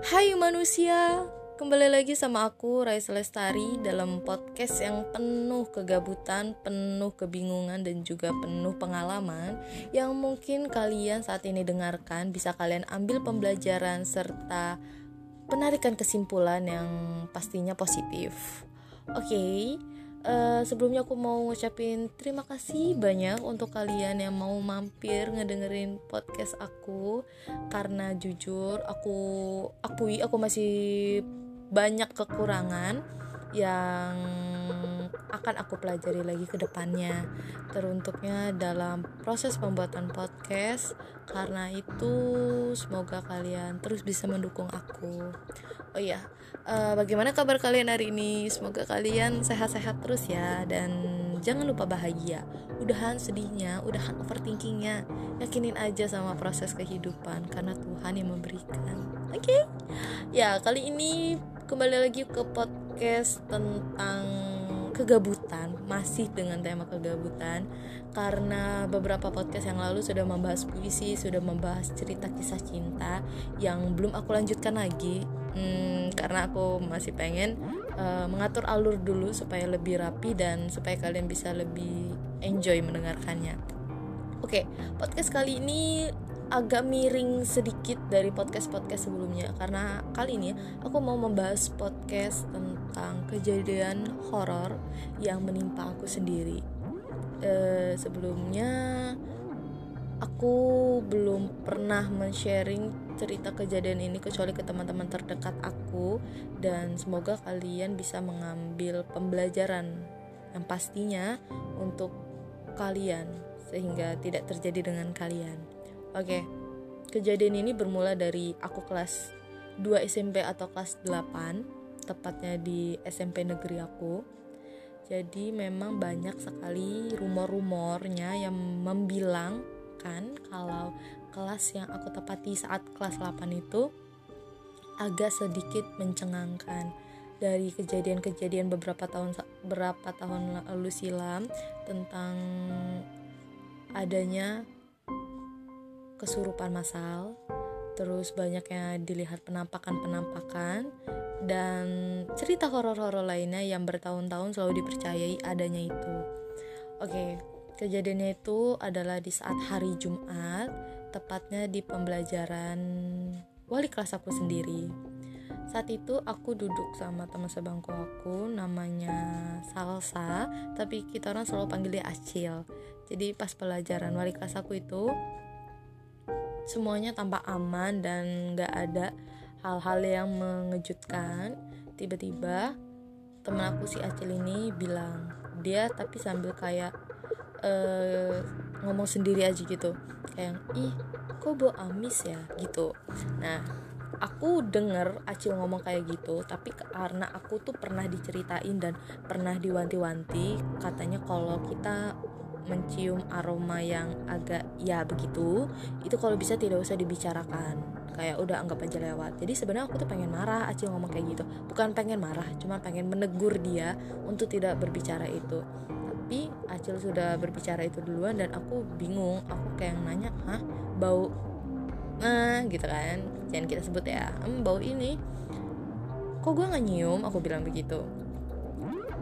Hai manusia, kembali lagi sama aku Raisa Lestari dalam podcast yang penuh kegabutan, penuh kebingungan dan juga penuh pengalaman yang mungkin kalian saat ini dengarkan bisa kalian ambil pembelajaran serta penarikan kesimpulan yang pastinya positif. Oke, okay, Uh, sebelumnya aku mau ngucapin terima kasih banyak untuk kalian yang mau mampir ngedengerin podcast aku. Karena jujur aku akui aku masih banyak kekurangan yang akan aku pelajari lagi ke depannya. Teruntuknya dalam proses pembuatan podcast. Karena itu semoga kalian terus bisa mendukung aku oh iya uh, bagaimana kabar kalian hari ini? Semoga kalian sehat-sehat terus ya dan jangan lupa bahagia. Udahan sedihnya udahan overthinkingnya. Yakinin aja sama proses kehidupan karena Tuhan yang memberikan. Oke? Okay? ya kali ini kembali lagi ke podcast tentang kegabutan. Masih dengan tema kegabutan karena beberapa podcast yang lalu sudah membahas puisi sudah membahas cerita kisah cinta yang belum aku lanjutkan lagi hmm, karena aku masih pengen uh, mengatur alur dulu supaya lebih rapi dan supaya kalian bisa lebih enjoy mendengarkannya oke okay, podcast kali ini agak miring sedikit dari podcast-podcast sebelumnya karena kali ini aku mau membahas podcast tentang kejadian horor yang menimpa aku sendiri. E, sebelumnya aku belum pernah men-sharing cerita kejadian ini kecuali ke teman-teman terdekat aku dan semoga kalian bisa mengambil pembelajaran yang pastinya untuk kalian sehingga tidak terjadi dengan kalian. Oke, kejadian ini bermula dari aku kelas 2 SMP atau kelas 8, tepatnya di SMP negeri aku. Jadi memang banyak sekali rumor-rumornya yang membilangkan kalau kelas yang aku tepati saat kelas 8 itu agak sedikit mencengangkan dari kejadian-kejadian beberapa tahun berapa tahun lalu silam tentang adanya kesurupan massal terus banyaknya dilihat penampakan-penampakan dan cerita horor-horor lainnya yang bertahun-tahun selalu dipercayai adanya itu. Oke, kejadiannya itu adalah di saat hari Jumat, tepatnya di pembelajaran wali kelas aku sendiri. Saat itu aku duduk sama teman sebangku aku namanya Salsa, tapi kita orang selalu panggil dia Acil. Jadi pas pelajaran wali kelas aku itu semuanya tampak aman dan gak ada hal-hal yang mengejutkan tiba-tiba temen aku si Acil ini bilang dia tapi sambil kayak uh, ngomong sendiri aja gitu. Kayak ih kok bau amis ya? gitu. Nah aku denger Acil ngomong kayak gitu tapi karena aku tuh pernah diceritain dan pernah diwanti-wanti katanya kalau kita mencium aroma yang agak ya begitu itu kalau bisa tidak usah dibicarakan. Kayak udah anggap aja lewat. Jadi sebenarnya aku tuh pengen marah Acil ngomong kayak gitu. Bukan pengen marah cuma pengen menegur dia untuk tidak berbicara itu tapi Acil sudah berbicara itu duluan dan aku bingung. Aku kayak nanya hah bau nah gitu kan. Jangan kita sebut ya hmm, bau ini. Kok gue nggak nyium? Aku bilang begitu.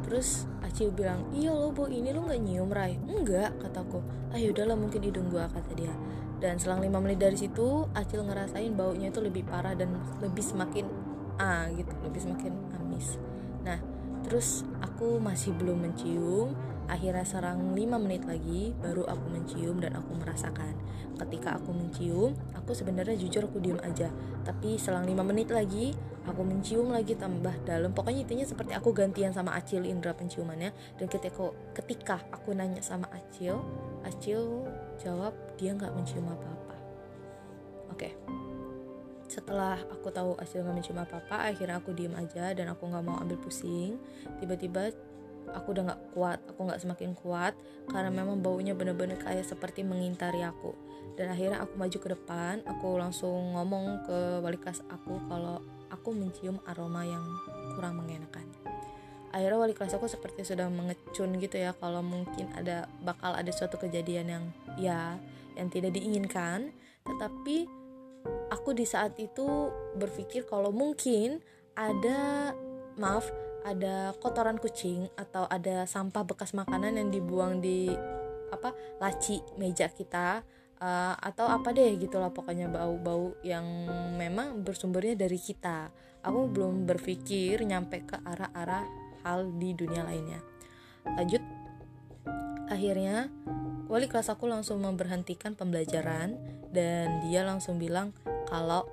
Terus Acil bilang iya lo bau ini lo nggak nyium Rai enggak kataku. Ah yaudahlah mungkin hidung gua kata dia. Dan selang lima menit dari situ Acil ngerasain baunya itu lebih parah dan lebih semakin ah gitu lebih semakin amis. Nah terus aku masih belum mencium Akhirnya serang 5 menit lagi baru aku mencium dan aku merasakan. Ketika aku mencium, aku sebenarnya jujur aku diem aja. Tapi selang 5 menit lagi, aku mencium lagi tambah dalam. Pokoknya intinya seperti aku gantian sama Acil indra penciumannya. Dan ketika ketika aku nanya sama Acil, Acil jawab dia nggak mencium apa-apa. Oke. Setelah aku tahu Acil nggak mencium apa-apa, akhirnya aku diem aja dan aku nggak mau ambil pusing. Tiba-tiba aku udah nggak kuat aku nggak semakin kuat karena memang baunya bener-bener kayak seperti mengintari aku. Dan akhirnya aku maju ke depan aku langsung ngomong ke wali kelas aku kalau aku mencium aroma yang kurang mengenakan. Akhirnya wali kelas aku seperti sudah mengecun gitu ya kalau mungkin ada bakal ada suatu kejadian yang ya yang tidak diinginkan. Tetapi aku di saat itu berpikir kalau mungkin ada maaf ada kotoran kucing atau ada sampah bekas makanan yang dibuang di apa laci meja kita uh, atau apa deh gitulah pokoknya bau-bau yang memang bersumbernya dari kita. Aku belum berpikir nyampe ke arah-arah hal di dunia lainnya. Lanjut. Akhirnya wali kelas aku langsung memberhentikan pembelajaran dan dia langsung bilang kalau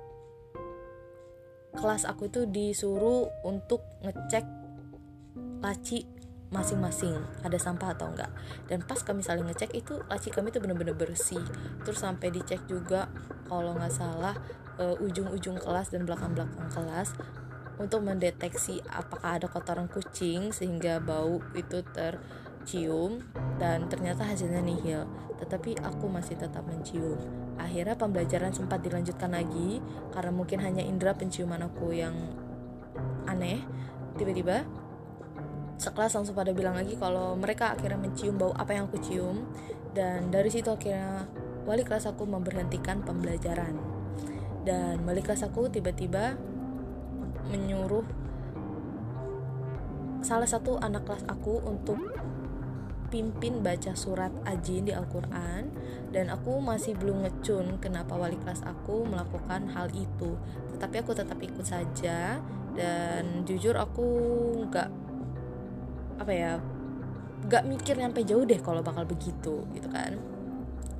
kelas aku itu disuruh untuk ngecek laci masing-masing ada sampah atau enggak. Dan pas kami saling ngecek itu laci kami itu benar-benar bersih. Terus sampai dicek juga kalau nggak salah uh, ujung-ujung kelas dan belakang-belakang kelas untuk mendeteksi apakah ada kotoran kucing sehingga bau itu tercium dan ternyata hasilnya nihil. Tetapi aku masih tetap mencium. Akhirnya pembelajaran sempat dilanjutkan lagi karena mungkin hanya indera penciuman aku yang aneh. Tiba-tiba sekelas langsung pada bilang lagi kalau mereka akhirnya mencium bau apa yang aku cium. Dan dari situ akhirnya wali kelas aku memberhentikan pembelajaran. Dan wali kelas aku tiba-tiba menyuruh salah satu anak kelas aku untuk pimpin baca surat ajin di Al-Quran. Dan aku masih belum ngecun kenapa wali kelas aku melakukan hal itu. Tetapi aku tetap ikut saja. Dan jujur aku nggak apa ya gak mikir nyampe jauh deh kalau bakal begitu gitu kan.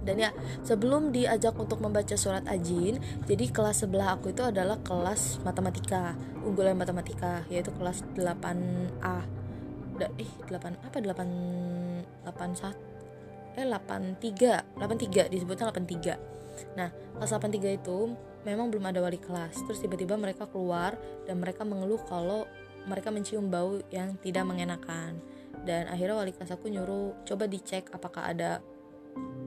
Dan ya sebelum diajak untuk membaca surat ajin jadi kelas sebelah aku itu adalah kelas matematika unggulan matematika yaitu kelas 8A da, eh 8 apa 8 81 eh 83 83 disebutnya 83 nah kelas 83 itu memang belum ada wali kelas terus tiba-tiba mereka keluar dan mereka mengeluh kalau mereka mencium bau yang tidak mengenakan. Dan akhirnya wali kelas aku nyuruh coba dicek apakah ada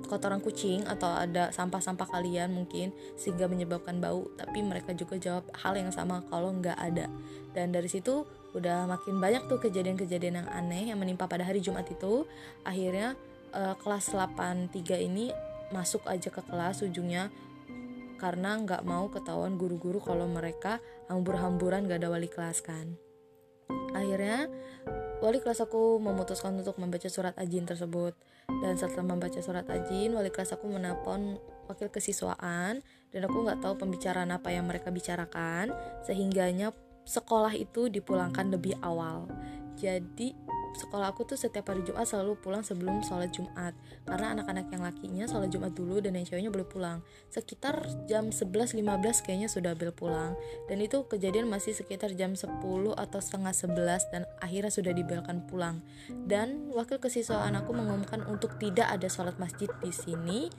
kotoran kucing atau ada sampah-sampah kalian mungkin sehingga menyebabkan bau. Tapi mereka juga jawab hal yang sama kalau nggak ada. Dan dari situ udah makin banyak tuh kejadian-kejadian yang aneh yang menimpa pada hari Jumat itu. Akhirnya uh, kelas 83 ini masuk aja ke kelas ujungnya karena nggak mau ketahuan guru-guru kalau mereka hambur-hamburan gak ada wali kelas kan Akhirnya, wali kelas aku memutuskan untuk membaca surat ajin tersebut. Dan setelah membaca surat ajin, wali kelas aku menelpon wakil kesiswaan dan aku nggak tahu pembicaraan apa yang mereka bicarakan sehingganya sekolah itu dipulangkan lebih awal. Jadi sekolah aku tuh setiap hari Jumat selalu pulang sebelum sholat Jumat. Karena anak-anak yang lakinya sholat Jumat dulu dan yang ceweknya boleh pulang. Sekitar jam 11.15 kayaknya sudah bel pulang. Dan itu kejadian masih sekitar jam 10 atau setengah 11 dan akhirnya sudah dibelkan pulang. Dan wakil kesiswaan aku mengumumkan untuk tidak ada sholat masjid di sini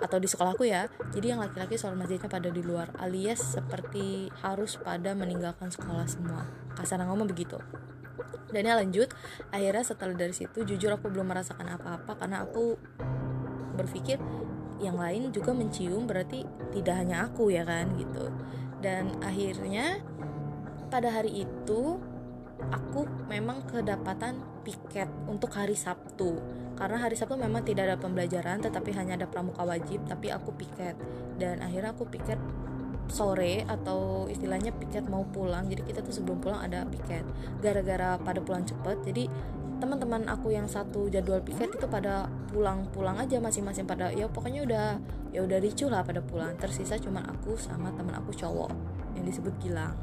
atau di sekolahku ya. Jadi yang laki-laki sholat masjidnya pada di luar alias seperti harus pada meninggalkan sekolah semua. Kasar ngomong begitu dan ya lanjut. Akhirnya setelah dari situ jujur aku belum merasakan apa-apa karena aku berpikir yang lain juga mencium berarti tidak hanya aku ya kan gitu. Dan akhirnya pada hari itu aku memang kedapatan piket untuk hari Sabtu. Karena hari Sabtu memang tidak ada pembelajaran tetapi hanya ada pramuka wajib tapi aku piket. Dan akhirnya aku piket sore atau istilahnya piket mau pulang. Jadi kita tuh sebelum pulang ada piket. Gara-gara pada pulang cepet jadi teman-teman aku yang satu jadwal piket itu pada pulang-pulang aja masing-masing pada ya pokoknya udah ya udah ricu lah pada pulang. Tersisa cuma aku sama teman aku cowok yang disebut Gilang.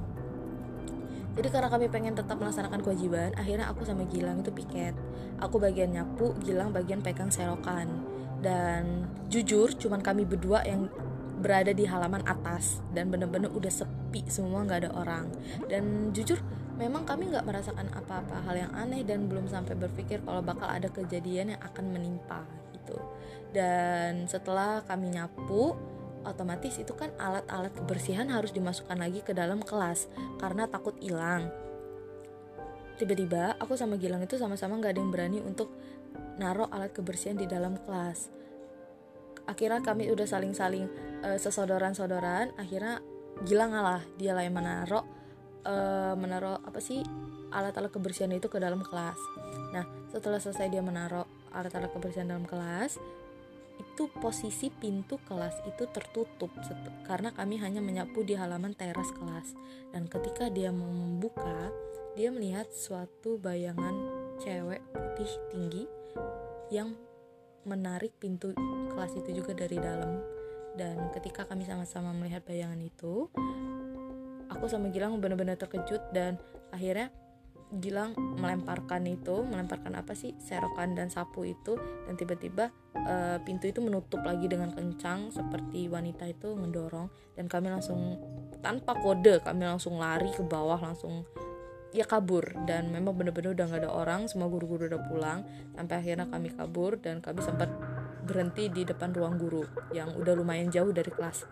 Jadi karena kami pengen tetap melaksanakan kewajiban akhirnya aku sama Gilang itu piket. Aku bagian nyapu Gilang bagian pegang serokan dan jujur cuman kami berdua yang berada di halaman atas dan bener-bener udah sepi semua nggak ada orang. Dan jujur memang kami nggak merasakan apa-apa hal yang aneh dan belum sampai berpikir kalau bakal ada kejadian yang akan menimpa gitu. Dan setelah kami nyapu otomatis itu kan alat-alat kebersihan harus dimasukkan lagi ke dalam kelas karena takut hilang. Tiba-tiba aku sama Gilang itu sama-sama nggak ada yang berani untuk naruh alat kebersihan di dalam kelas. Akhirnya kami udah saling-saling uh, sesodoran-sodoran akhirnya gila ngalah dia lah yang menaruh uh, menaruh apa sih alat-alat kebersihan itu ke dalam kelas. Nah setelah selesai dia menaruh alat-alat kebersihan dalam kelas itu posisi pintu kelas itu tertutup karena kami hanya menyapu di halaman teras kelas. Dan ketika dia membuka dia melihat suatu bayangan cewek putih tinggi yang menarik pintu kelas itu juga dari dalam dan ketika kami sama-sama melihat bayangan itu aku sama Gilang benar-benar terkejut dan akhirnya Gilang melemparkan itu, melemparkan apa sih serokan dan sapu itu. Dan tiba-tiba uh, pintu itu menutup lagi dengan kencang seperti wanita itu mendorong. Dan kami langsung tanpa kode kami langsung lari ke bawah langsung ya kabur. Dan memang benar-benar udah nggak ada orang semua guru-guru udah pulang. Sampai akhirnya kami kabur dan kami sempat berhenti di depan ruang guru yang udah lumayan jauh dari kelas.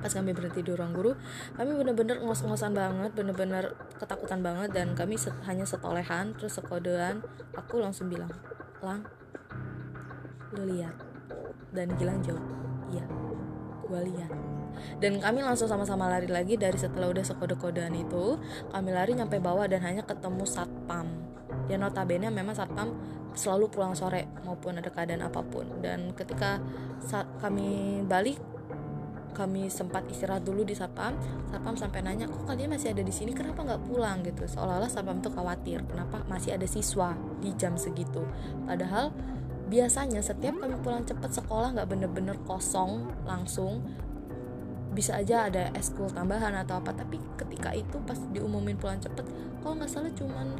Pas kami berhenti di ruang guru kami bener-bener ngos-ngosan banget bener-bener ketakutan banget dan kami set, hanya setolehan terus sekodean aku langsung bilang lang lu lihat. Dan Gilang jawab iya gue lihat. Dan kami langsung sama-sama lari lagi dari setelah udah sekode-kodean itu kami lari nyampe bawah dan hanya ketemu satpam. Ya notabene memang satpam selalu pulang sore maupun ada keadaan apa pun. Dan ketika saat kami balik kami sempat istirahat dulu di satpam satpam sampai nanya kok kalian masih ada di sini? Kenapa nggak pulang? Gitu. Seolah-olah satpam tuh khawatir kenapa masih ada siswa di jam segitu? Padahal biasanya setiap kami pulang cepat sekolah nggak bener-bener kosong langsung. Bisa aja ada eskul tambahan atau apa tapi ketika itu pas diumumin pulang cepet kalau nggak salah cuman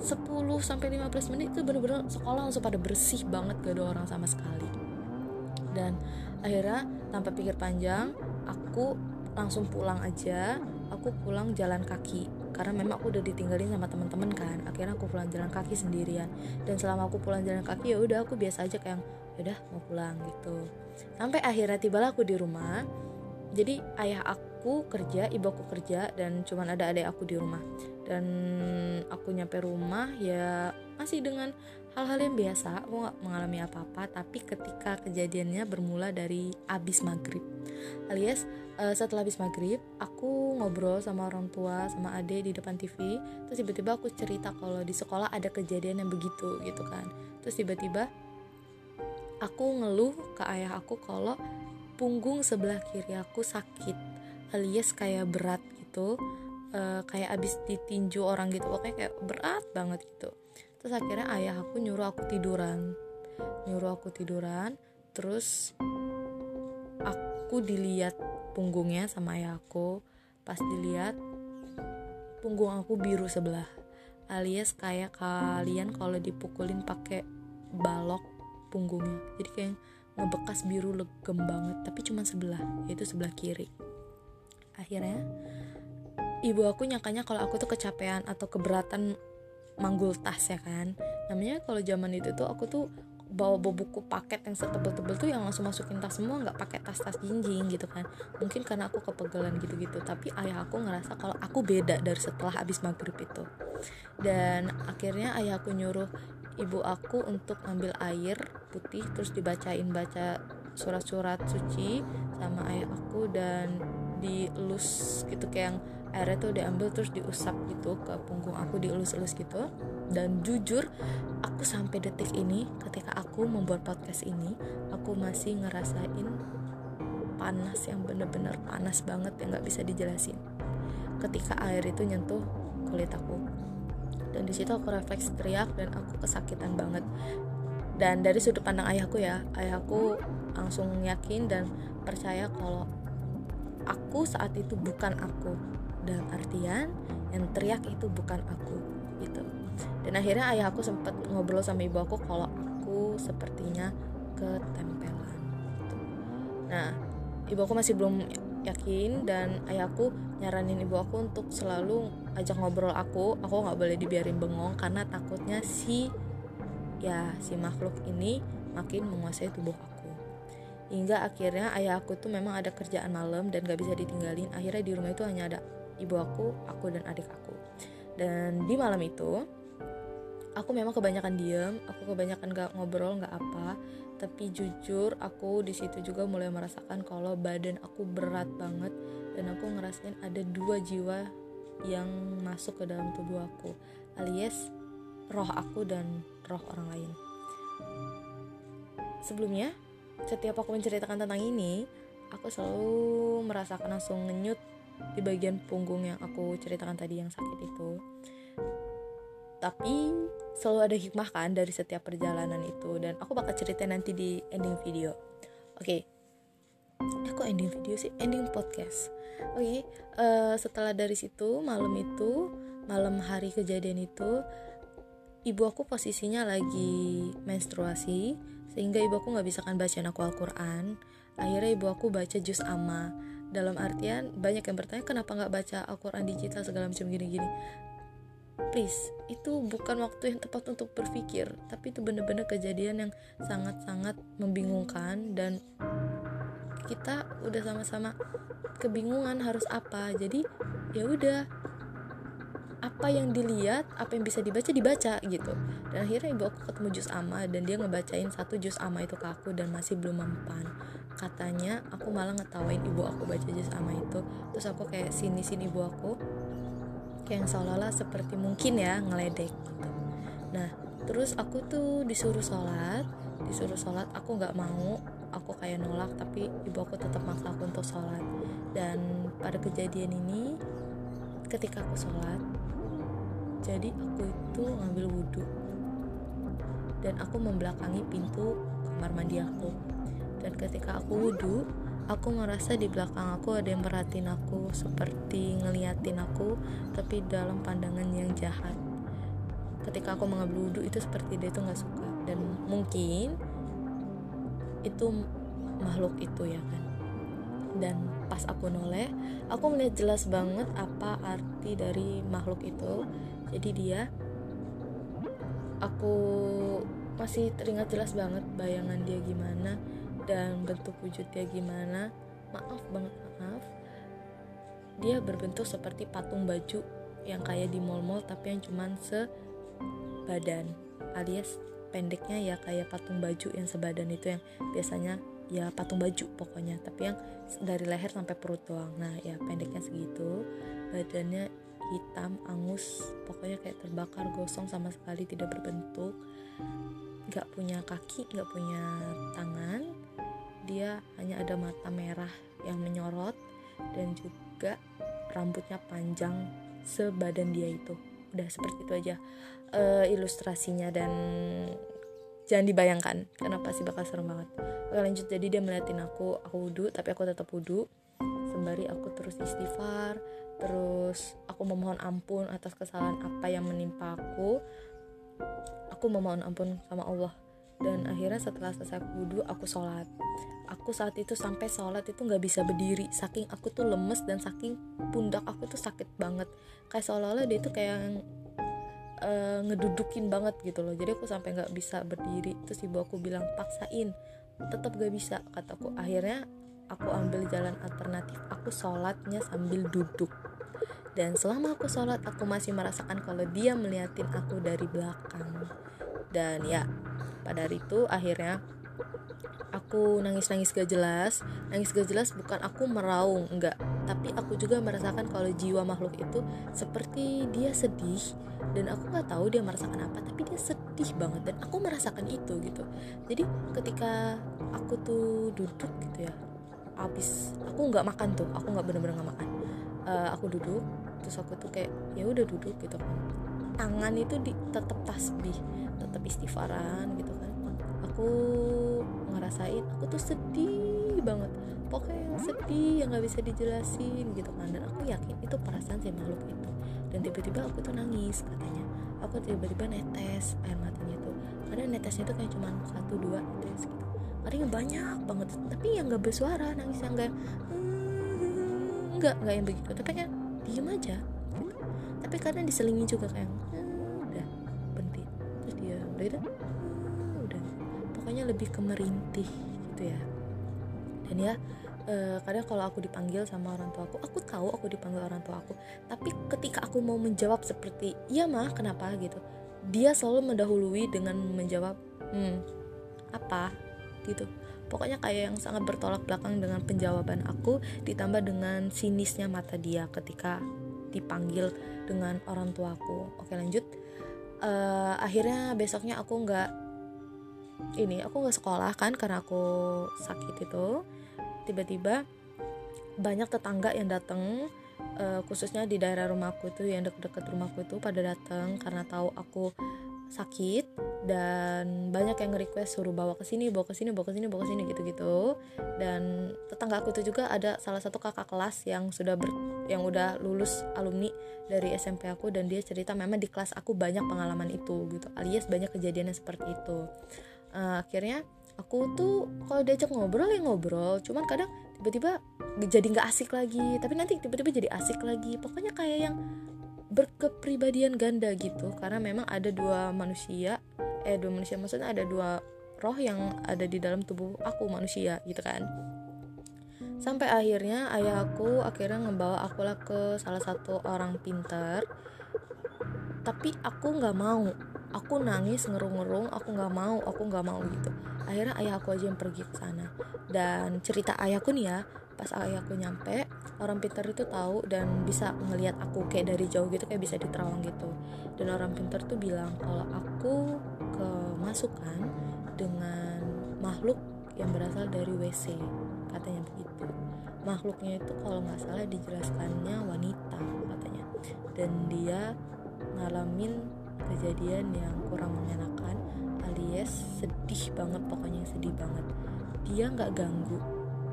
10 sampai 15 menit itu bener-bener sekolah langsung pada bersih banget gak ada orang sama sekali. Dan akhirnya tanpa pikir panjang aku langsung pulang aja. Aku pulang jalan kaki karena memang aku udah ditinggalin sama teman-teman kan. Akhirnya aku pulang jalan kaki sendirian. Dan selama aku pulang jalan kaki ya udah aku biasa aja kayak ya udah mau pulang gitu. Sampai akhirnya tibalah aku di rumah jadi ayah aku kerja ibu aku kerja dan cuman ada adik aku di rumah. Dan aku nyampe rumah ya masih dengan hal-hal yang biasa. Aku nggak mengalami apa-apa tapi ketika kejadiannya bermula dari abis maghrib. Alias uh, setelah abis maghrib aku ngobrol sama orang tua sama ade di depan TV terus tiba-tiba aku cerita kalau di sekolah ada kejadian yang begitu gitu kan. Terus tiba-tiba aku ngeluh ke ayah aku kalau punggung sebelah kiri aku sakit alias kayak berat gitu. Uh, kayak abis ditinju orang gitu pokoknya kayak berat banget gitu. Terus akhirnya ayah aku nyuruh aku tiduran. Nyuruh aku tiduran terus aku dilihat punggungnya sama ayah aku. Pas dilihat punggung aku biru sebelah alias kayak kalian kalau dipukulin pakai balok punggungnya. Jadi kayak ngebekas biru legem banget tapi cuma sebelah yaitu sebelah kiri. Akhirnya ibu aku nyangkanya kalau aku tuh kecapean atau keberatan manggul tas ya kan? Namanya kalau zaman itu tuh aku tuh bawa buku paket yang setebel-tebel tuh yang langsung masukin tas semua nggak pakai tas-tas jinjing gitu kan. Mungkin karena aku kepegelan gitu-gitu tapi ayah aku ngerasa kalau aku beda dari setelah habis maghrib itu. Dan akhirnya ayah aku nyuruh ibu aku untuk ambil air putih terus dibacain baca surat-surat suci sama ayah aku dan dielus gitu kayak yang airnya tuh diambil terus diusap gitu ke punggung aku dielus-elus gitu. Dan jujur aku sampai detik ini ketika aku membuat podcast ini aku masih ngerasain panas yang bener-bener panas banget yang nggak bisa dijelasin. Ketika air itu nyentuh kulit aku dan di situ aku refleks teriak dan aku kesakitan banget. Dan dari sudut pandang ayahku ya ayahku langsung yakin dan percaya kalau aku saat itu bukan aku. Dalam artian yang teriak itu bukan aku gitu. Dan akhirnya ayah aku sempat ngobrol sama ibu aku kalau aku sepertinya ketempelan gitu. nah ibu aku masih belum yakin dan ayahku nyaranin ibu aku untuk selalu ajak ngobrol aku. Aku nggak boleh dibiarin bengong karena takutnya si ya si makhluk ini makin menguasai tubuh aku. Hingga akhirnya ayah aku tuh memang ada kerjaan malam dan gak bisa ditinggalin. Akhirnya di rumah itu hanya ada ibu aku aku dan adik aku. Dan di malam itu aku memang kebanyakan diem aku kebanyakan gak ngobrol gak apa. Tapi jujur aku di situ juga mulai merasakan kalau badan aku berat banget dan aku ngerasain ada dua jiwa yang masuk ke dalam tubuh aku alias roh aku dan roh orang lain. Sebelumnya setiap aku menceritakan tentang ini aku selalu merasakan langsung ngenyut di bagian punggung yang aku ceritakan tadi yang sakit itu tapi selalu ada hikmah kan dari setiap perjalanan itu. Dan aku bakal cerita nanti di ending video. Oke. Okay. aku ending video sih? Ending podcast. Oke okay. uh, eh, setelah dari situ malam itu malam hari kejadian itu ibu aku posisinya lagi menstruasi sehingga ibu aku nggak bisa kan baca aku Al-Quran. Akhirnya ibu aku baca juz amma. Dalam artian banyak yang bertanya kenapa nggak baca Al-Quran digital segala macam gini-gini please itu bukan waktu yang tepat untuk berpikir tapi itu bener-bener kejadian yang sangat-sangat membingungkan dan kita udah sama-sama kebingungan harus apa. Jadi ya udah apa yang dilihat apa yang bisa dibaca dibaca gitu. Dan akhirnya ibu aku ketemu jus ama dan dia ngebacain satu jus ama itu ke aku dan masih belum mempan katanya aku malah ngetawain ibu aku baca jus ama itu. Terus aku kayak sini sini ibu aku yang seolah-olah seperti mungkin ya ngeledek gitu. Nah terus aku tuh disuruh sholat disuruh sholat aku nggak mau aku kayak nolak tapi ibu aku tetap maksa aku untuk sholat. Dan pada kejadian ini ketika aku sholat jadi aku itu ngambil wudhu. Dan aku membelakangi pintu kamar mandi aku. Dan ketika aku wudhu aku ngerasa di belakang aku ada yang merhatiin aku seperti ngeliatin aku tapi dalam pandangan yang jahat. Ketika aku mengambil wudhu itu seperti dia itu nggak suka. Dan mungkin itu makhluk itu ya kan? Dan pas aku noleh aku melihat jelas banget apa arti dari makhluk itu. Jadi dia aku masih teringat jelas banget bayangan dia gimana dan bentuk wujud dia gimana maaf banget maaf. Dia berbentuk seperti patung baju yang kayak di mall-mall tapi yang cuman sebadan alias pendeknya ya kayak patung baju yang sebadan itu yang biasanya ya patung baju pokoknya tapi yang dari leher sampai perut doang. Nah ya pendeknya segitu badannya hitam angus pokoknya kayak terbakar gosong sama sekali tidak berbentuk nggak punya kaki nggak punya tangan dia hanya ada mata merah yang menyorot dan juga rambutnya panjang sebadan dia itu. Udah seperti itu aja uh, ilustrasinya dan jangan dibayangkan kenapa sih bakal serem banget. Oke lanjut. Jadi dia meliatin aku aku wudhu tapi aku tetap wudhu. Sembari aku terus istighfar terus aku memohon ampun atas kesalahan apa yang menimpa aku aku memohon ampun sama Allah. Dan akhirnya setelah selesai wudhu aku sholat. Aku saat itu sampai sholat itu nggak bisa berdiri. Saking aku tuh lemes dan saking pundak aku tuh sakit banget. Kayak seolah-olah dia tuh kayak uh, ngedudukin banget gitu loh. Jadi aku sampai nggak bisa berdiri. Terus ibu aku bilang paksain. Tetap gak bisa kataku akhirnya aku ambil jalan alternatif. Aku sholatnya sambil duduk. Dan selama aku sholat aku masih merasakan kalau dia meliatin aku dari belakang dan ya pada hari itu akhirnya aku nangis-nangis gak jelas. Nangis gak jelas bukan aku meraung enggak. Tapi aku juga merasakan kalau jiwa makhluk itu seperti dia sedih. Dan aku nggak tahu dia merasakan apa tapi dia sedih banget. Dan aku merasakan itu gitu. Jadi ketika aku tuh duduk gitu ya habis aku nggak makan tuh aku nggak bener-bener nggak makan. Uh, aku duduk terus aku tuh kayak ya udah duduk gitu tangan itu di, tetap tasbih tetap istighfaran gitu kan. Aku ngerasain aku tuh sedih banget. Pokoknya yang sedih yang nggak bisa dijelasin gitu kan. Dan aku yakin itu perasaan si makhluk itu. Dan tiba-tiba aku tuh nangis katanya. Aku tiba-tiba netes air matanya tuh. Karena netesnya tuh kayak cuma satu dua netes gitu. Kadang banyak banget. Tapi yang nggak bersuara nangis yang nggak enggak enggak yang begitu. Tapi kan diem aja. Tapi kadang diselingi juga kayak hmm, udah berhenti. Terus dia udah gitu hmm, udah. Pokoknya lebih ke merintih gitu ya. Dan ya uh, kadang kalau aku dipanggil sama orang tua aku aku tahu aku dipanggil orang tua aku. Tapi ketika aku mau menjawab seperti iya mah kenapa? gitu dia selalu mendahului dengan menjawab hmm apa? gitu. Pokoknya kayak yang sangat bertolak belakang dengan penjawaban aku ditambah dengan sinisnya mata dia ketika dipanggil dengan orang tuaku. Oke lanjut. Uh, akhirnya besoknya aku nggak ini aku nggak sekolah kan karena aku sakit itu. Tiba-tiba banyak tetangga yang datang uh, khususnya di daerah rumahku itu yang deket-deket rumahku itu pada datang karena tahu aku sakit dan banyak yang nge-request suruh bawa ke sini, bawa ke sini, bawa ke sini, bawa ke sini gitu-gitu. Dan tetangga aku itu juga ada salah satu kakak kelas yang sudah ber, yang udah lulus alumni dari SMP aku dan dia cerita memang di kelas aku banyak pengalaman itu gitu. Alias banyak kejadian yang seperti itu. Uh, akhirnya aku tuh kalau diajak ngobrol ya ngobrol, cuman kadang tiba-tiba jadi nggak asik lagi, tapi nanti tiba-tiba jadi asik lagi. Pokoknya kayak yang berkepribadian ganda gitu karena memang ada dua manusia eh dua manusia maksudnya ada dua roh yang ada di dalam tubuh aku manusia gitu kan. Sampai akhirnya ayah aku akhirnya ngebawa aku lah ke salah satu orang pintar tapi aku nggak mau aku nangis ngerung-ngerung aku nggak mau aku nggak mau gitu. Akhirnya ayah aku aja yang pergi ke sana. Dan cerita ayahku nih ya pas ayahku nyampe orang pintar itu tahu dan bisa ngelihat aku kayak dari jauh gitu kayak bisa diterawang gitu. Dan orang pintar tuh bilang kalau aku kemasukan dengan makhluk yang berasal dari WC katanya begitu. Makhluknya itu kalau nggak salah dijelaskannya wanita katanya. Dan dia ngalamin kejadian yang kurang mengenakan alias sedih banget pokoknya sedih banget. Dia nggak ganggu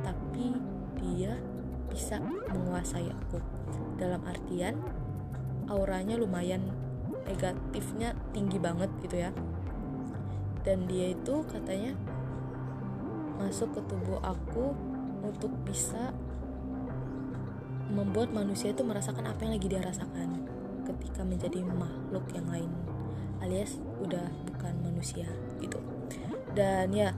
tapi dia bisa menguasai aku. Dalam artian auranya lumayan negatifnya tinggi banget gitu ya. Dan dia itu katanya masuk ke tubuh aku untuk bisa membuat manusia itu merasakan apa yang lagi dia rasakan ketika menjadi makhluk yang lain alias udah bukan manusia gitu. Dan ya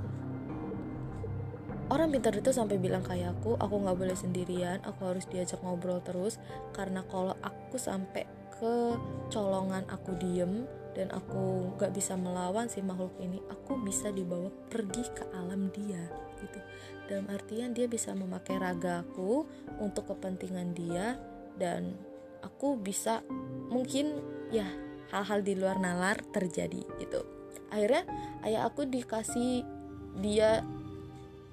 orang pintar itu sampai bilang kayak aku aku nggak boleh sendirian aku harus diajak ngobrol terus karena kalau aku sampai ke colongan aku diem dan aku nggak bisa melawan si makhluk ini aku bisa dibawa pergi ke alam dia gitu. Dalam artian dia bisa memakai raga aku untuk kepentingan dia dan aku bisa mungkin ya hal-hal di luar nalar terjadi gitu. Akhirnya ayah aku dikasih dia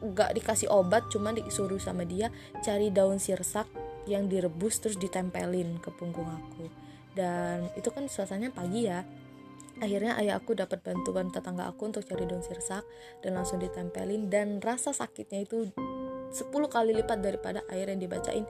gak dikasih obat cuma disuruh sama dia cari daun sirsak yang direbus terus ditempelin ke punggung aku. Dan itu kan suasananya pagi ya. Akhirnya ayah aku dapat bantuan tetangga aku untuk cari daun sirsak dan langsung ditempelin. Dan rasa sakitnya itu 10 kali lipat daripada air yang dibacain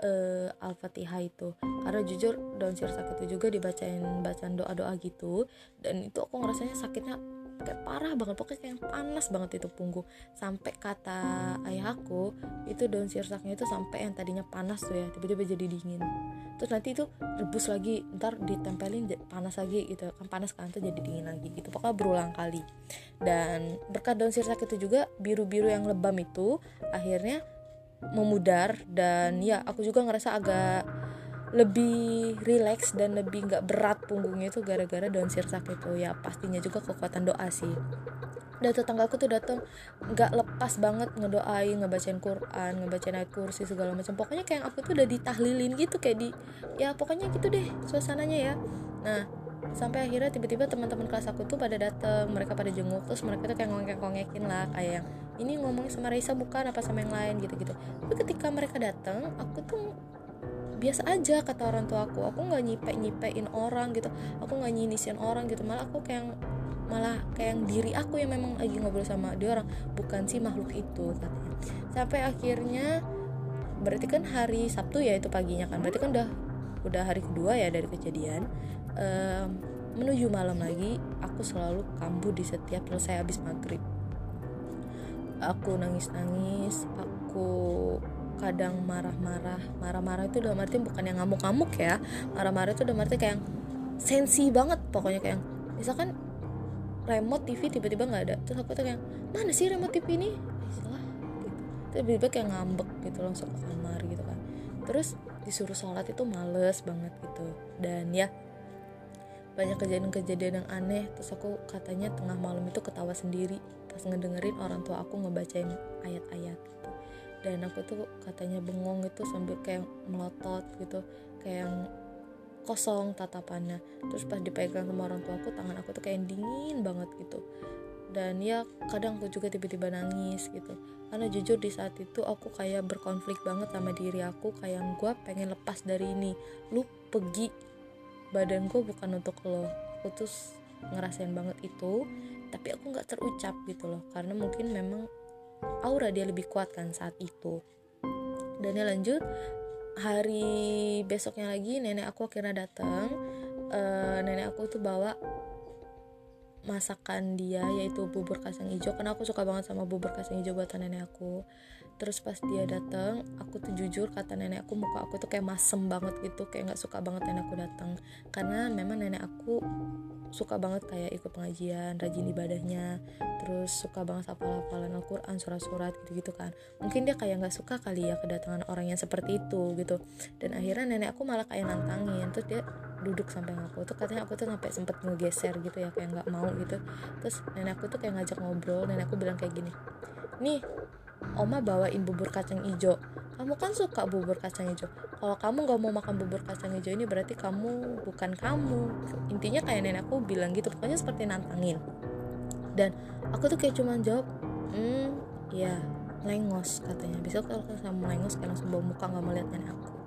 uh, al-fatihah itu. Karena jujur daun sirsak itu juga dibacain bacaan doa-doa gitu. Dan itu aku ngerasanya sakitnya kayak parah banget. Pokoknya kayak panas banget itu punggung. Sampai kata ayahku itu daun sirsaknya itu sampai yang tadinya panas tuh ya tiba-tiba jadi dingin. Terus nanti itu rebus lagi ntar ditempelin panas lagi gitu. Kan panas kan tuh jadi dingin lagi gitu. Pokoknya berulang kali. Dan berkat daun sirsak itu juga biru-biru yang lebam itu akhirnya memudar dan ya aku juga ngerasa agak lebih rileks dan lebih nggak berat punggungnya itu gara-gara daun sirsak itu. Ya pastinya juga kekuatan doa sih. Dan tetanggaku tuh datang nggak lepas banget ngedoain ngebacain Quran ngebacain ayat kursi segala macam. Pokoknya kayak aku tuh udah ditahlilin gitu kayak di ya pokoknya gitu deh suasananya ya. Nah sampai akhirnya tiba-tiba teman-teman kelas aku tuh pada datang mereka pada jenguk terus mereka tuh kayak ngongek-ngongekin lah kayak yang ini ngomong sama Raisa bukan apa sama yang lain gitu-gitu. Tapi ketika mereka datang aku tuh biasa aja kata orang tua aku aku nggak nyipek nyipein orang gitu aku nggak nyinisin orang gitu malah aku kayak malah kayak diri aku yang memang lagi ngobrol sama dia orang bukan si makhluk itu katanya. Sampai akhirnya berarti kan hari Sabtu ya itu paginya kan berarti kan udah udah hari kedua ya dari kejadian menuju malam lagi aku selalu kambuh di setiap selesai habis maghrib. Aku nangis nangis aku kadang marah-marah. Marah-marah itu udah arti bukan yang ngamuk-ngamuk ya. Marah-marah itu udah arti kayak sensi banget pokoknya kayak misalkan remote TV tiba-tiba nggak ada terus aku tuh kayak mana sih remote TV ini? Salah gitu. Tiba-tiba kayak ngambek gitu langsung ke kamar gitu kan. Terus disuruh sholat itu males banget gitu. Dan ya banyak kejadian-kejadian yang aneh terus aku katanya tengah malam itu ketawa sendiri pas ngedengerin orang tua aku ngebacain ayat-ayat dan aku tuh katanya bengong itu sambil kayak melotot gitu kayak yang kosong tatapannya. Terus pas dipegang sama orang tua aku tangan aku tuh kayak dingin banget gitu. Dan ya kadang aku juga tiba-tiba nangis gitu. Karena jujur di saat itu aku kayak berkonflik banget sama diri aku kayak gue pengen lepas dari ini. Lu pergi badan gue bukan untuk lo. Aku tuh ngerasain banget itu tapi aku nggak terucap gitu loh. Karena mungkin memang aura dia lebih kuat kan saat itu. Dan ya lanjut hari besoknya lagi nenek aku akhirnya datang. Uh, nenek aku tuh bawa masakan dia yaitu bubur kacang hijau. Karena aku suka banget sama bubur kacang hijau buatan nenek aku terus pas dia datang aku tuh jujur kata nenek aku muka aku tuh kayak masem banget gitu kayak nggak suka banget nenek aku datang karena memang nenek aku suka banget kayak ikut pengajian rajin ibadahnya terus suka banget hafal-hafalan Al-Quran surat-surat gitu-gitu kan. Mungkin dia kayak nggak suka kali ya kedatangan orang yang seperti itu gitu. Dan akhirnya nenek aku malah kayak nantangin terus dia duduk samping aku. Tuh katanya aku tuh sampai sempet ngegeser gitu ya kayak nggak mau gitu. Terus nenek aku tuh kayak ngajak ngobrol nenek aku bilang kayak gini nih oma bawain bubur kacang hijau. Kamu kan suka bubur kacang hijau. Kalau kamu nggak mau makan bubur kacang hijau ini berarti kamu bukan kamu. Intinya kayak nenek aku bilang gitu pokoknya seperti nantangin. Dan aku tuh kayak cuman jawab hmm ya lengos katanya. Besok kalau sama lengos kayak langsung bawa muka nggak melihat nenek aku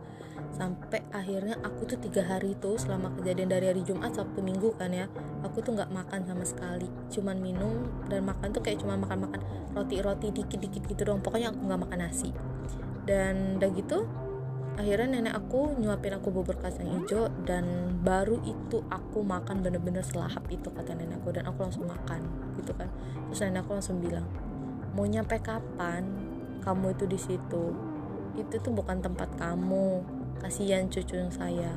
sampai akhirnya aku tuh tiga hari itu selama kejadian dari hari Jumat Sabtu Minggu kan ya aku tuh nggak makan sama sekali. Cuman minum dan makan tuh kayak cuma makan makan roti roti dikit dikit gitu dong pokoknya aku nggak makan nasi. Dan udah gitu akhirnya nenek aku nyuapin aku bubur kacang hijau dan baru itu aku makan bener-bener selahap itu kata nenek aku. Dan aku langsung makan gitu kan. Terus nenek aku langsung bilang mau nyampe kapan kamu itu di situ? Itu tuh bukan tempat kamu kasihan cucu saya.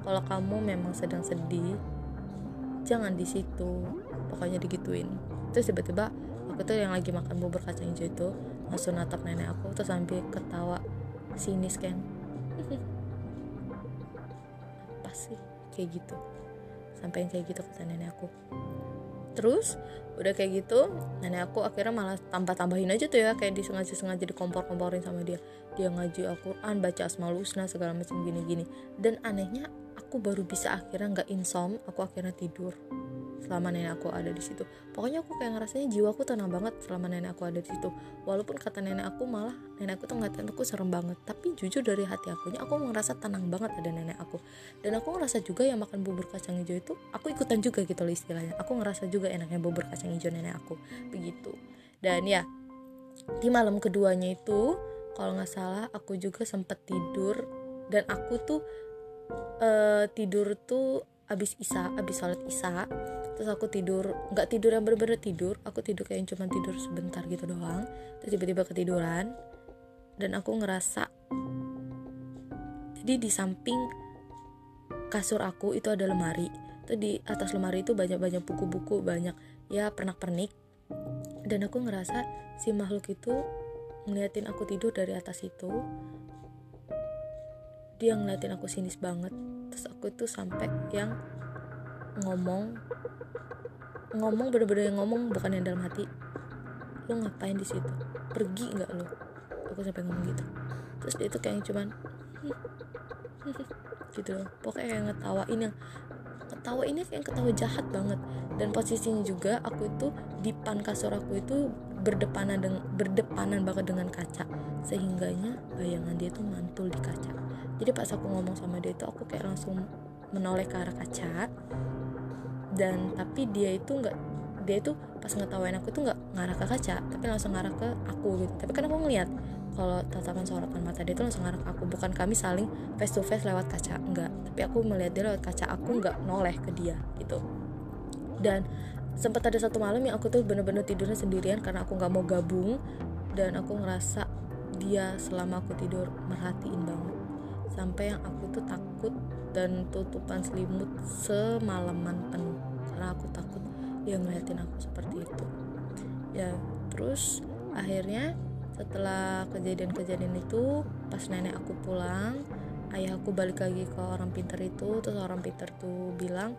Kalau kamu memang sedang sedih jangan di situ. Pokoknya digituin. Terus tiba-tiba aku tuh yang lagi makan bubur kacang hijau itu langsung natap nenek aku terus sambil ketawa sinis kan apa sih? Kayak gitu. Sampai kayak gitu kata nenek aku terus udah kayak gitu nenek aku akhirnya malah tambah tambahin aja tuh ya kayak disengaja sengaja dikompor komporin sama dia. Dia ngaji Al-Quran baca asmaul husna segala macam gini gini dan anehnya aku baru bisa akhirnya nggak insom aku akhirnya tidur selama nenek aku ada di situ. Pokoknya aku kayak ngerasanya jiwaku tenang banget selama nenek aku ada di situ. Walaupun kata nenek aku malah nenek aku tuh ngatain aku serem banget. Tapi jujur dari hati akunya aku ngerasa tenang banget ada nenek aku. Dan aku ngerasa juga yang makan bubur kacang hijau itu aku ikutan juga gitu loh istilahnya. Aku ngerasa juga enaknya bubur kacang hijau nenek aku. Begitu. Dan ya di malam keduanya itu kalau nggak salah aku juga sempat tidur. Dan aku tuh uh, tidur tuh abis isa abis sholat isa terus aku tidur nggak tidur yang bener-bener tidur aku tidur kayak cuma tidur sebentar gitu doang terus tiba-tiba ketiduran dan aku ngerasa jadi di samping kasur aku itu ada lemari itu di atas lemari itu banyak-banyak buku-buku banyak ya pernak-pernik dan aku ngerasa si makhluk itu ngeliatin aku tidur dari atas itu dia ngeliatin aku sinis banget aku tuh sampai yang ngomong ngomong bener-bener yang ngomong bukan yang dalam hati. Lo ngapain di situ? Pergi nggak lo aku sampai ngomong gitu. Terus dia tuh kayak cuman gitu loh. Pokoknya kayak ngetawain yang ketawa ini kayak ketawa jahat banget. Dan posisinya juga aku itu di pan kasur aku itu berdepanan dengan berdepanan banget dengan kaca. Sehingganya bayangan dia tuh mantul di kaca. Jadi pas aku ngomong sama dia itu aku kayak langsung menoleh ke arah kaca. Dan tapi dia itu nggak dia itu pas ngetawain aku tuh nggak ngarah ke kaca tapi langsung ngarah ke aku gitu. Tapi kan aku ngeliat kalau tatapan sorotan mata dia itu langsung ngarah ke aku. Bukan kami saling face to face lewat kaca enggak tapi aku melihat dia lewat kaca aku nggak noleh ke dia gitu. Dan sempat ada satu malam yang aku tuh bener-bener tidurnya sendirian karena aku nggak mau gabung dan aku ngerasa dia selama aku tidur merhatiin banget. Sampai yang aku tuh takut dan tutupan selimut semalaman penuh karena aku takut dia ngeliatin aku seperti itu. Ya terus akhirnya setelah kejadian-kejadian itu pas nenek aku pulang ayah aku balik lagi ke orang pintar itu terus orang pintar tuh bilang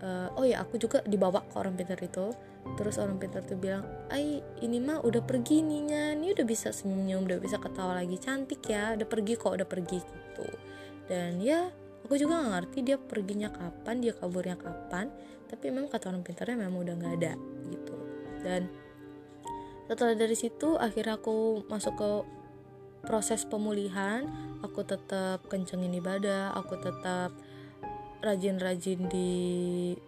e, oh ya aku juga dibawa ke orang pintar itu. Terus orang pintar tuh bilang ay ini mah udah pergi ninya ini udah bisa senyum udah bisa ketawa lagi. Cantik ya udah pergi kok udah pergi gitu. Dan ya aku juga gak ngerti dia perginya kapan dia kaburnya kapan. Tapi memang kata orang pintarnya memang udah nggak ada gitu. Dan setelah dari situ akhirnya aku masuk ke proses pemulihan. Aku tetap kencengin ibadah aku tetap rajin-rajin di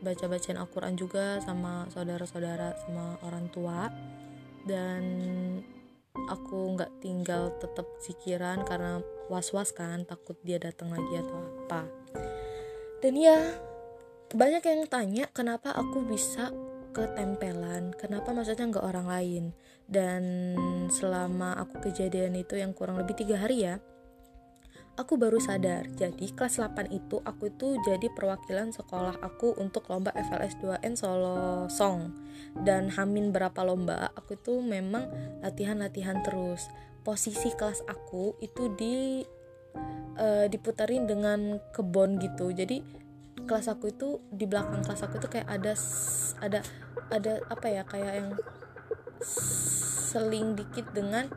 baca-bacaan Al-Quran juga sama saudara-saudara sama orang tua. Dan aku nggak tinggal tetap zikiran karena was-was kan takut dia datang lagi atau apa. Dan ya banyak yang tanya kenapa aku bisa ketempelan kenapa maksudnya nggak orang lain. Dan selama aku kejadian itu yang kurang lebih tiga hari ya aku baru sadar jadi kelas 8 itu aku itu jadi perwakilan sekolah aku untuk lomba FLS 2N Solo Song. Dan hamin berapa lomba aku itu memang latihan-latihan terus. Posisi kelas aku itu di uh, diputarin dengan kebon gitu. Jadi kelas aku itu di belakang kelas aku itu kayak ada ada ada apa ya kayak yang seling dikit dengan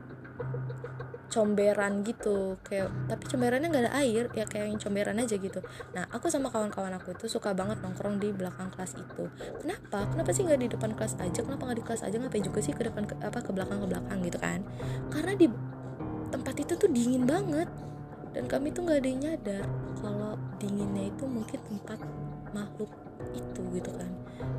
comberan gitu. Kayak tapi comberannya nggak ada air ya kayak yang comberan aja gitu. Nah aku sama kawan-kawan aku itu suka banget nongkrong di belakang kelas itu. Kenapa? Kenapa sih nggak di depan kelas aja? Kenapa nggak di kelas aja? Ngapain juga sih ke depan ke, apa ke belakang ke belakang gitu kan? Karena di tempat itu tuh dingin banget. Dan kami tuh nggak ada yang nyadar kalau dinginnya itu mungkin tempat makhluk itu gitu kan.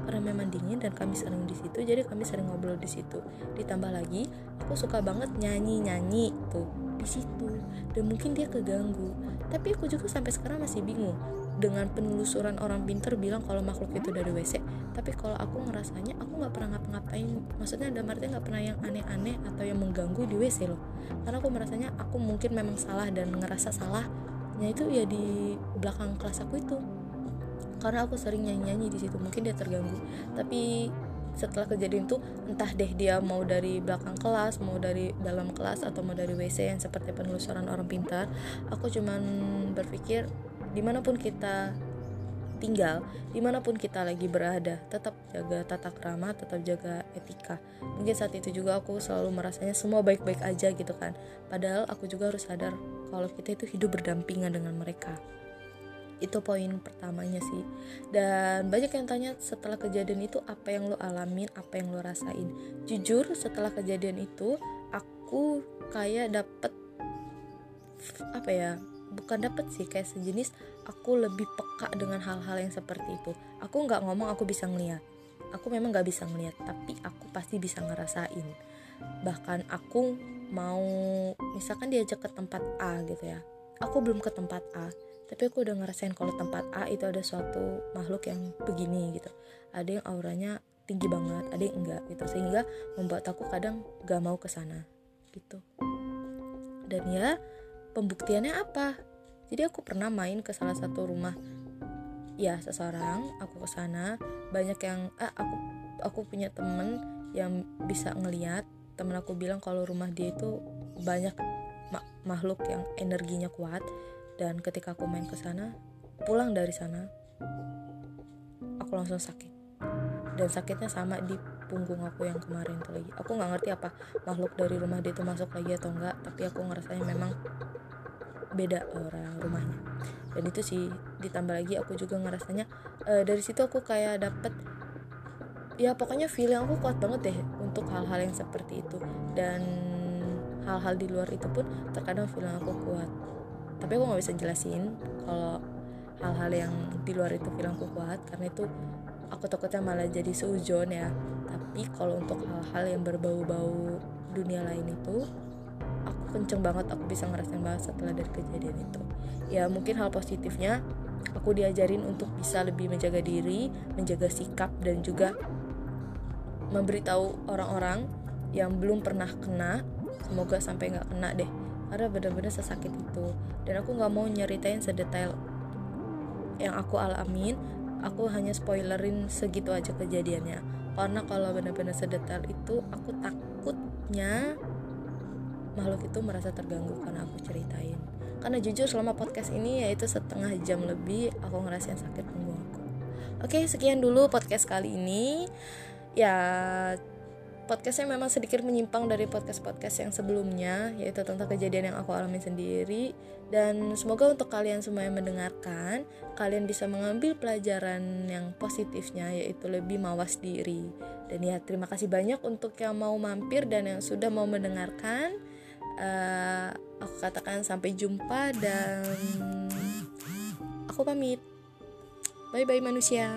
Karena memang dingin dan kami sering di situ jadi kami sering ngobrol di situ. Ditambah lagi aku suka banget nyanyi nyanyi tuh di situ dan mungkin dia keganggu. Tapi aku juga sampai sekarang masih bingung. Dengan penelusuran orang pinter bilang kalau makhluk itu dari WC tapi kalau aku ngerasanya aku nggak pernah ngapa-ngapain. Maksudnya ada artinya nggak pernah yang aneh-aneh atau yang mengganggu di WC loh. Karena aku merasanya aku mungkin memang salah dan ngerasa salahnya itu ya di belakang kelas aku itu karena aku sering nyanyi-nyanyi di situ mungkin dia terganggu. Tapi setelah kejadian itu entah deh dia mau dari belakang kelas mau dari dalam kelas atau mau dari WC yang seperti penelusuran orang pintar aku cuman berpikir di mana pun kita tinggal di mana pun kita lagi berada tetap jaga tata krama tetap jaga etika. Mungkin saat itu juga aku selalu merasanya semua baik-baik aja gitu kan. Padahal aku juga harus sadar kalau kita itu hidup berdampingan dengan mereka itu poin pertamanya sih. Dan banyak yang tanya setelah kejadian itu apa yang lo alamin? Apa yang lo rasain? Jujur setelah kejadian itu aku kayak dapet apa ya bukan dapet sih kayak sejenis aku lebih peka dengan hal-hal yang seperti itu. Aku nggak ngomong aku bisa ngeliat. Aku memang nggak bisa ngeliat tapi aku pasti bisa ngerasain. Bahkan aku mau misalkan diajak ke tempat A gitu ya. Aku belum ke tempat A tapi aku udah ngerasain kalau tempat A itu ada suatu makhluk yang begini gitu. Ada yang auranya tinggi banget ada yang enggak gitu. Sehingga membuat aku kadang gak mau ke sana gitu. Dan ya pembuktiannya apa? Jadi aku pernah main ke salah satu rumah ya seseorang aku ke sana. Banyak yang eh, aku aku punya temen yang bisa ngeliat. Temen aku bilang kalau rumah dia itu banyak makhluk yang energinya kuat dan ketika aku main ke sana pulang dari sana aku langsung sakit. Dan sakitnya sama di punggung aku yang kemarin tuh lagi. Aku nggak ngerti apa makhluk dari rumah dia itu masuk lagi atau enggak tapi aku ngerasanya memang beda orang rumahnya. Dan itu sih ditambah lagi aku juga ngerasanya uh, dari situ aku kayak dapet ya pokoknya feeling aku kuat banget deh untuk hal-hal yang seperti itu. Dan hal-hal di luar itu pun terkadang feeling aku kuat tapi aku nggak bisa jelasin kalau hal-hal yang di luar itu aku kuat karena itu aku takutnya malah jadi seujon ya. Tapi kalau untuk hal-hal yang berbau-bau dunia lain itu aku kenceng banget aku bisa ngerasain banget setelah dari kejadian itu. Ya mungkin hal positifnya aku diajarin untuk bisa lebih menjaga diri menjaga sikap dan juga memberitahu orang-orang yang belum pernah kena. Semoga sampai nggak kena deh karena benar-benar sesakit itu. Dan aku nggak mau nyeritain sedetail yang aku alamin. Aku hanya spoilerin segitu aja kejadiannya. Karena kalau benar-benar sedetail itu aku takutnya makhluk itu merasa terganggu karena aku ceritain. Karena jujur selama podcast ini yaitu setengah jam lebih aku ngerasain sakit punggung aku. Oke sekian dulu podcast kali ini. Ya podcastnya memang sedikit menyimpang dari podcast-podcast yang sebelumnya yaitu tentang kejadian yang aku alami sendiri. Dan semoga untuk kalian semua yang mendengarkan kalian bisa mengambil pelajaran yang positifnya yaitu lebih mawas diri. Dan ya terima kasih banyak untuk yang mau mampir dan yang sudah mau mendengarkan. Uh, aku katakan sampai jumpa dan aku pamit. Bye bye manusia